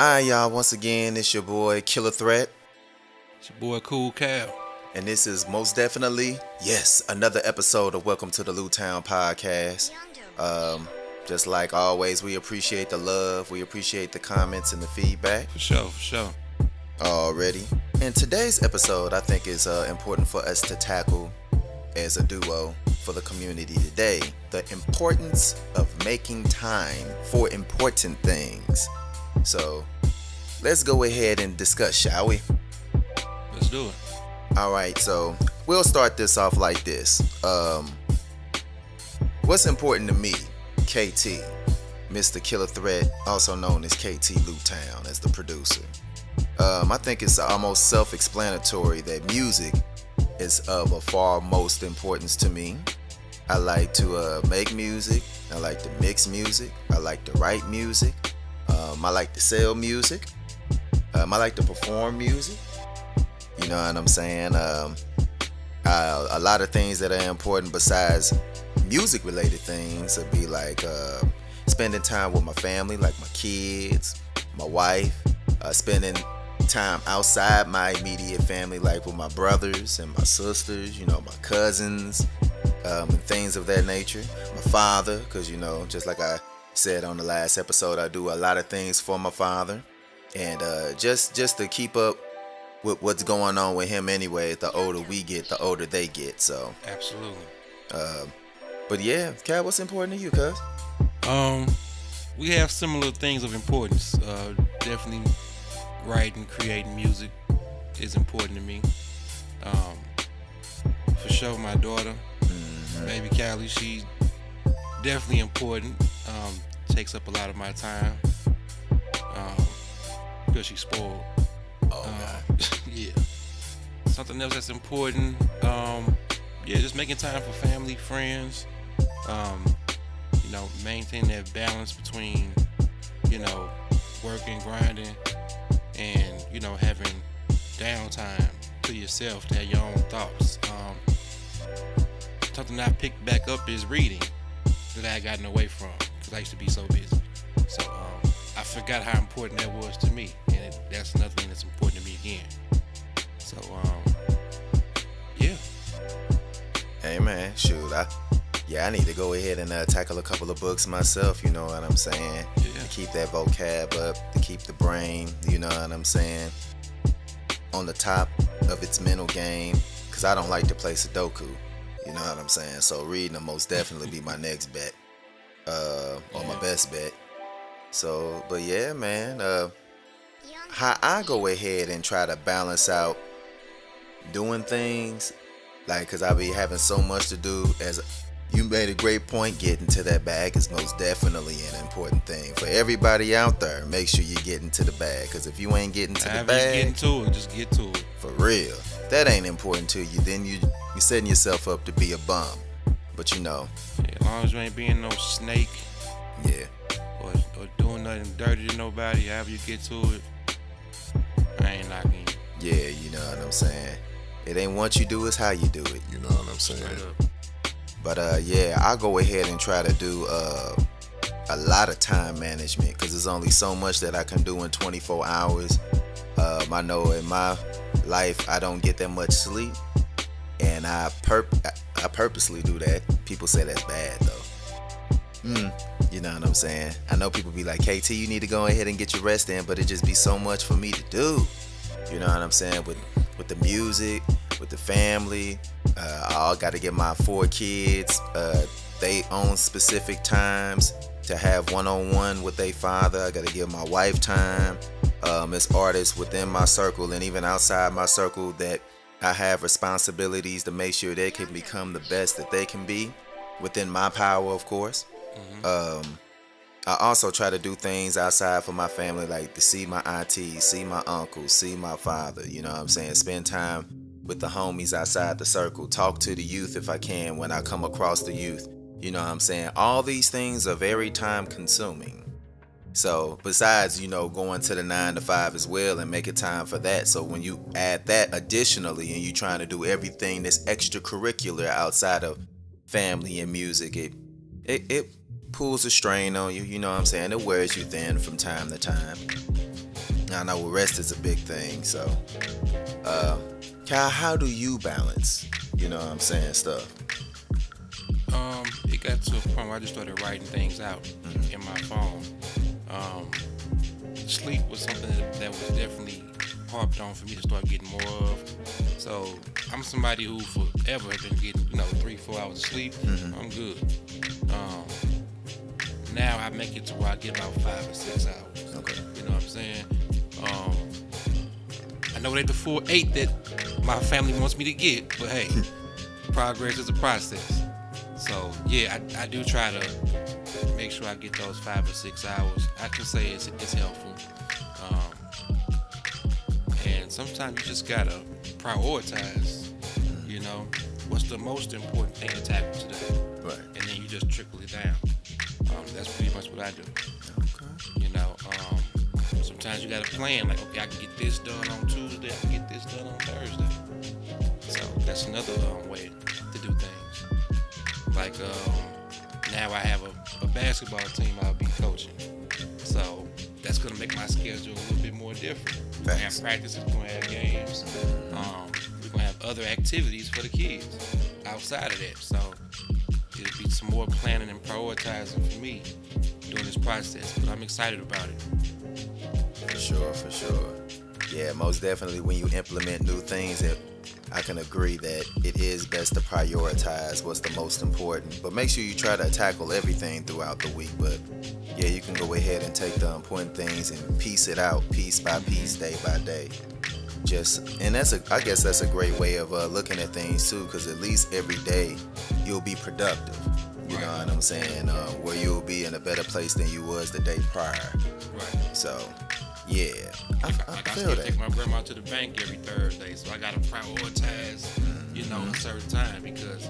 Alright, y'all. Once again, it's your boy Killah Threat, It's your boy Cool Cal. and this is most definitely, yes, another episode of Welcome to the Lou Town Podcast. Um, just like always, we appreciate the love, we appreciate the comments and the feedback For sure, for sure. already. And today's episode, I think, is uh, important for us to tackle as a duo for the community today. The importance of making time for important things. So, let's go ahead and discuss, shall we? Let's do it. All right, so we'll start this off like this. Um, what's important to me, KT, Mr. Killah Threat, also known as KT Town, as the producer. Um, I think it's almost self-explanatory that music is of a far most importance to me. I like to uh, make music. I like to mix music. I like to write music. Um, I like to sell music. Um, I like to perform music. You know what I'm saying? Um, uh, a lot of things that are important besides music related things would be like uh, spending time with my family, like my kids, my wife, uh, spending time outside my immediate family, like with my brothers and my sisters, you know, my cousins, um, and things of that nature. My father, because, you know, just like I said on the last episode, I do a lot of things for my father. And uh, just just to keep up with what's going on with him anyway. The older we get, the older they get. So, Absolutely. um, but yeah, Cat, what's important to you, cuz? Um, we have similar things of importance. Uh, definitely writing, creating music is important to me. Um, for sure, my daughter, baby Callie, she's definitely important. Um, takes up a lot of my time. Um, because she's spoiled. Oh, Um, yeah. Something else that's important. Um, yeah, just making time for family, friends. Um, you know, maintain that balance between, you know, working, grinding, and you know, having downtime to yourself to have your own thoughts. Um, something I picked back up is reading that I had gotten away from because I used to be so busy. So um, I forgot how important that was to me, and it, that's another thing that's important to me again. So um, yeah, Hey man, shoot, I yeah, I need to go ahead and uh, tackle a couple of books myself. You know what I'm saying? Yeah. To keep that vocab up, to keep the brain. You know what I'm saying? On the top of its mental game, because I don't like to play Sudoku. You know what I'm saying? So reading will most definitely be my next bet, uh, or my best bet. So, but yeah, man. Uh, how I go ahead and try to balance out doing things, like, cause I be having so much to do. As you made a great point, getting to that bag is most definitely an important thing for everybody out there. Make sure you get into the bag, cause if you ain't getting to the however you get bag, into it, just get to it. for real, that ain't important to you. Then you you setting yourself up to be a bum. But you know, Yeah, as long as you ain't being no snake yeah, or, or doing nothing dirty to nobody, however you get to it, I ain't knocking you. yeah, you know what I'm saying. It ain't what you do, it's how you do it. You know what I'm saying? Straight up. But uh, yeah, I'll go ahead and try to do uh, a lot of time management because there's only so much that I can do in 24 hours. Um, I know in my life I don't get that much sleep, and I perp I- purposely do that. People say that's bad though. Mm, you know what I'm saying? I know people be like, KT, you need to go ahead and get your rest in, but it just be so much for me to do. You know what I'm saying? With with the music, with the family. Uh, I got to get my four kids. Uh, they own specific times to have one-on-one with their father. I got to give my wife time. Um, as artists within my circle and even outside my circle, that I have responsibilities to make sure they can become the best that they can be within my power, of course. Um, I also try to do things outside for my family, like to see my auntie, see my uncle, see my father. You know what I'm saying? Spend time with the homies outside the circle. Talk to the youth if I can when I come across the youth. You know what I'm saying? All these things are very time consuming. So, besides, you know, going to the nine to five as well and making time for that. So, when you add that additionally and you're trying to do everything that's extracurricular outside of family and music, it, it, it pulls a strain on you. You know what I'm saying? It wears you thin from time to time. I know rest is a big thing. So, uh, Kyle, how do you balance? You know what I'm saying? Stuff. Um, it got to a point where I just started writing things out mm-hmm. in my phone. Um, sleep was something that, that was definitely harped on for me to start getting more of. So I'm somebody who forever has been getting, you know, three, four hours of sleep. Mm-hmm. I'm good. Um, now I make it to where I get about five or six hours. Okay. You know what I'm saying? Um, I know that the full eight that my family wants me to get, but hey, progress is a process. So yeah, I, I do try to make sure I get those five or six hours. I can say it's it's helpful. Um, and sometimes you just gotta prioritize. You know, what's the most important thing to tackle today? Right. And then you just trickle it down. Um, that's pretty much what I do. Okay. You know, um, sometimes you got to plan. Like, okay, I can get this done on Tuesday. I can get this done on Thursday. So that's another um, way to do things. Like um, now, I have a, a, basketball team I'll be coaching. So that's gonna make my schedule a little bit more different. We're gonna have practices. We're gonna have games. Um, we're gonna have other activities for the kids outside of that. So it'll be some more planning and prioritizing for me during this process. But I'm excited about it. For sure, for sure. Yeah, most definitely when you implement new things, it, I can agree that it is best to prioritize what's the most important. But make sure you try to tackle everything throughout the week. But yeah, you can go ahead and take the important things and piece it out piece by piece, day by day. Just and that's a I guess that's a great way of uh, looking at things too, because at least every day you'll be productive. You right. know what I'm saying? Uh, where you'll be in a better place than you was the day prior. Right. So yeah, I, like, I, like I still that. take my grandma to the bank every Thursday, so I gotta prioritize, you know, a certain time because,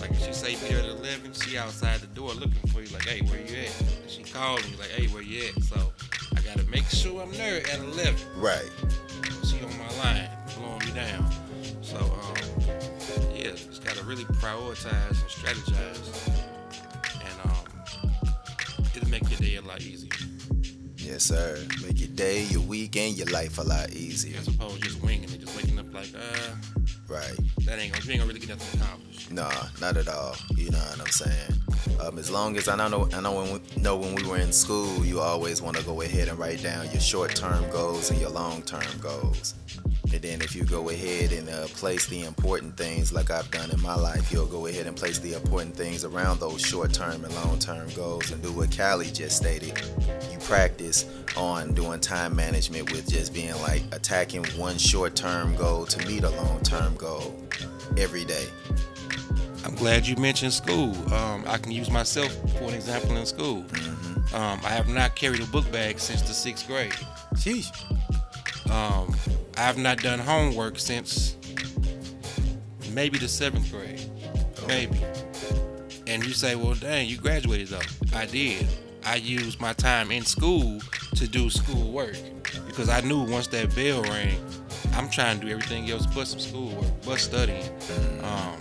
like, if she say be at eleven, she outside the door looking for you, like, hey, where you at? And she called me, like, hey, where you at? So I gotta make sure I'm there at eleven. Right. She on my line, blowing me down. So, um, yeah, just gotta really prioritize and strategize, and um, it'll make your day a lot easier. Yes, sir. Make your day, your week, and your life a lot easier. As opposed to just winging it, just waking up like, uh. Right. That ain't gonna, you ain't gonna really get nothing accomplished. Nah, not at all. You know what I'm saying? Um, as long as I know, I know when we, know when we were in school, you always want to go ahead and write down your short-term goals and your long-term goals. And then if you go ahead and uh, place the important things like I've done in my life, you'll go ahead and place the important things around those short-term and long-term goals and do what Callie just stated. You practice on doing time management with just being like attacking one short-term goal to meet a long-term goal every day. I'm glad you mentioned school. Um, I can use myself for an example in school. Mm-hmm. Um, I have not carried a book bag since the sixth grade. Sheesh. Um, I have not done homework since maybe the seventh grade. Maybe. And you say, well, dang, you graduated though. I did. I used my time in school to do school work because I knew once that bell rang, I'm trying to do everything else but some schoolwork, but studying. Um,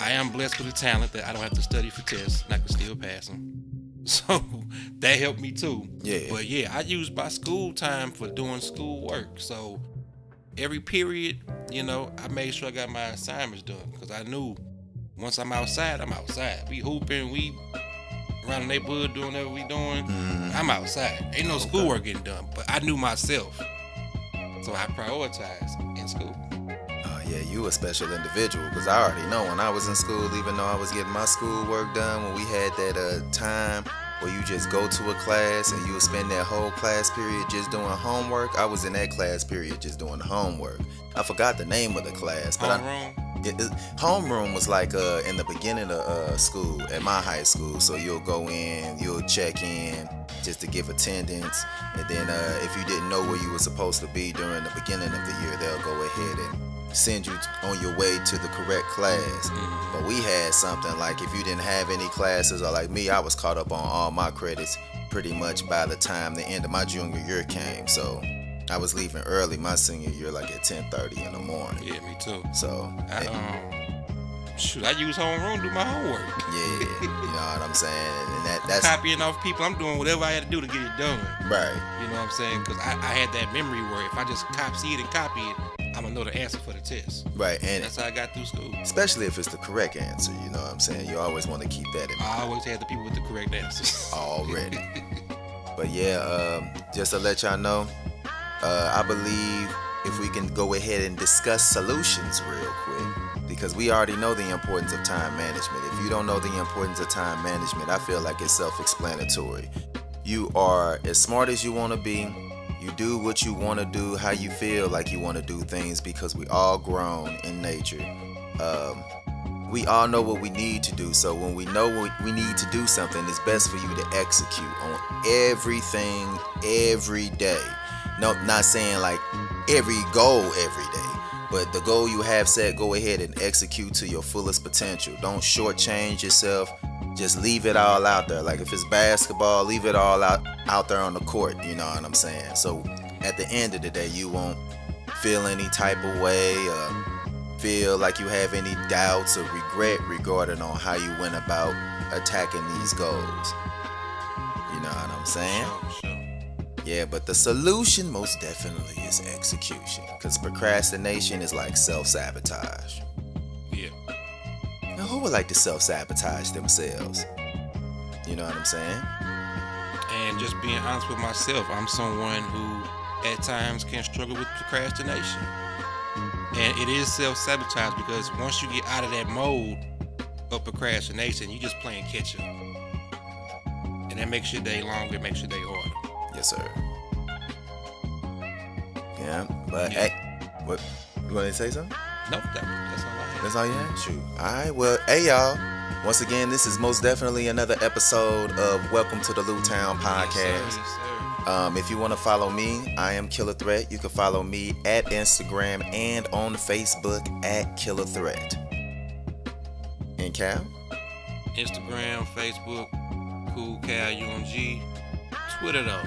I am blessed with a talent that I don't have to study for tests and I can still pass them. So that helped me too. Yeah. But yeah, I use my school time for doing school work. So every period, you know, I made sure I got my assignments done because I knew once I'm outside, I'm outside. We hooping, we around the neighborhood doing whatever we doing. Mm. I'm outside. Ain't no schoolwork getting done. But I knew myself. So I prioritized in school. Yeah, you a special individual because I already know when I was in school, even though I was getting my schoolwork done, when we had that uh, time where you just go to a class and you spend that whole class period just doing homework. I was in that class period just doing homework. I forgot the name of the class, but homeroom. I, it, it, homeroom was like uh, in the beginning of uh, school at my high school. So you'll go in, you'll check in just to give attendance, and then uh, if you didn't know where you were supposed to be during the beginning of the year, they'll go ahead and send you on your way to the correct class. But we had something like if you didn't have any classes, or like me, I was caught up on all my credits pretty much by the time the end of my junior year came. So I was leaving early my senior year, like at 10:30 in the morning. Yeah, me too. So I, um, shoot, I use homeroom to do my homework. Yeah, you know what I'm saying, and that that's Copying off people, I'm doing whatever I had to do to get it done. right. You know what I'm saying? Because I, I had that memory where if I just copy see it and copy it, I'm gonna know the answer for the test. Right, and That's how I got through school. especially if it's the correct answer, you know what I'm saying. You always want to keep that in mind I always had the people with the correct answers. already. But yeah, um, just to let y'all know, uh, I believe if we can go ahead and discuss solutions real quick, because we already know the importance of time management. If you don't know the importance of time management, I feel like it's self explanatory. You are as smart as you want to be. You do what you want to do, how you feel like you want to do things, because we all grown in nature. Um, we all know what we need to do. So when we know we need to do something, it's best for you to execute on everything every day. No, not saying like every goal every day, but the goal you have set, go ahead and execute to your fullest potential. Don't shortchange yourself. Just leave it all out there. Like if it's basketball, leave it all out out there on the court. You know what I'm saying? So at the end of the day, you won't feel any type of way. Uh, feel like you have any doubts or regret regarding on how you went about attacking these goals. You know what I'm saying? Yeah, but the solution most definitely is execution. Because procrastination is like self sabotage. Yeah. Who would like to self sabotage themselves? You know what I'm saying? And just being honest with myself, I'm someone who at times can struggle with procrastination. And it is self sabotage because once you get out of that mode of procrastination, you just playing catch up. And that makes your day longer, it makes your day harder. Yes, sir. Yeah, but Yeah. hey, what? You want to say something? Nope, that, that's all I have. That's all you had? Shoot. All right. Well, hey, y'all. Once again, this is most definitely another episode of Welcome to the Lou Town Yes, sir, Podcast. yes, sir. Um, if you want to follow me, I am Killah Threat. You can follow me at Instagram and on Facebook at Killah Threat. And Cal? Instagram, Facebook, Cool Cal UMG. Twitter though,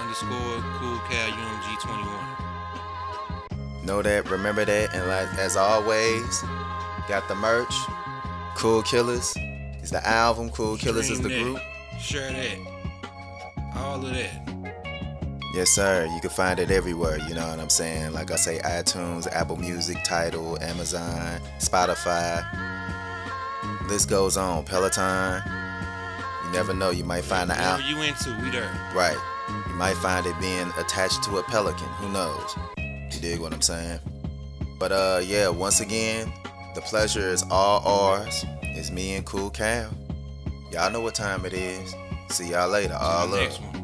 underscore Cool Cal UMG 21. Know that, remember that, and like, as always, got the merch. CoolKillahz is the album. CoolKillahz is the that. group. Share that. All of that. Yes, sir. You can find it everywhere. You know what I'm saying? Like I say, iTunes, Apple Music, Tidal, Amazon, Spotify. List goes on. Peloton. You never know. You might find the Whatever out. you into, we there. Right. You might find it being attached to a pelican. Who knows? You dig what I'm saying? But uh, yeah. Once again, the pleasure is all ours. It's me and Cool Cal. Y'all know what time it is. See y'all later. All up.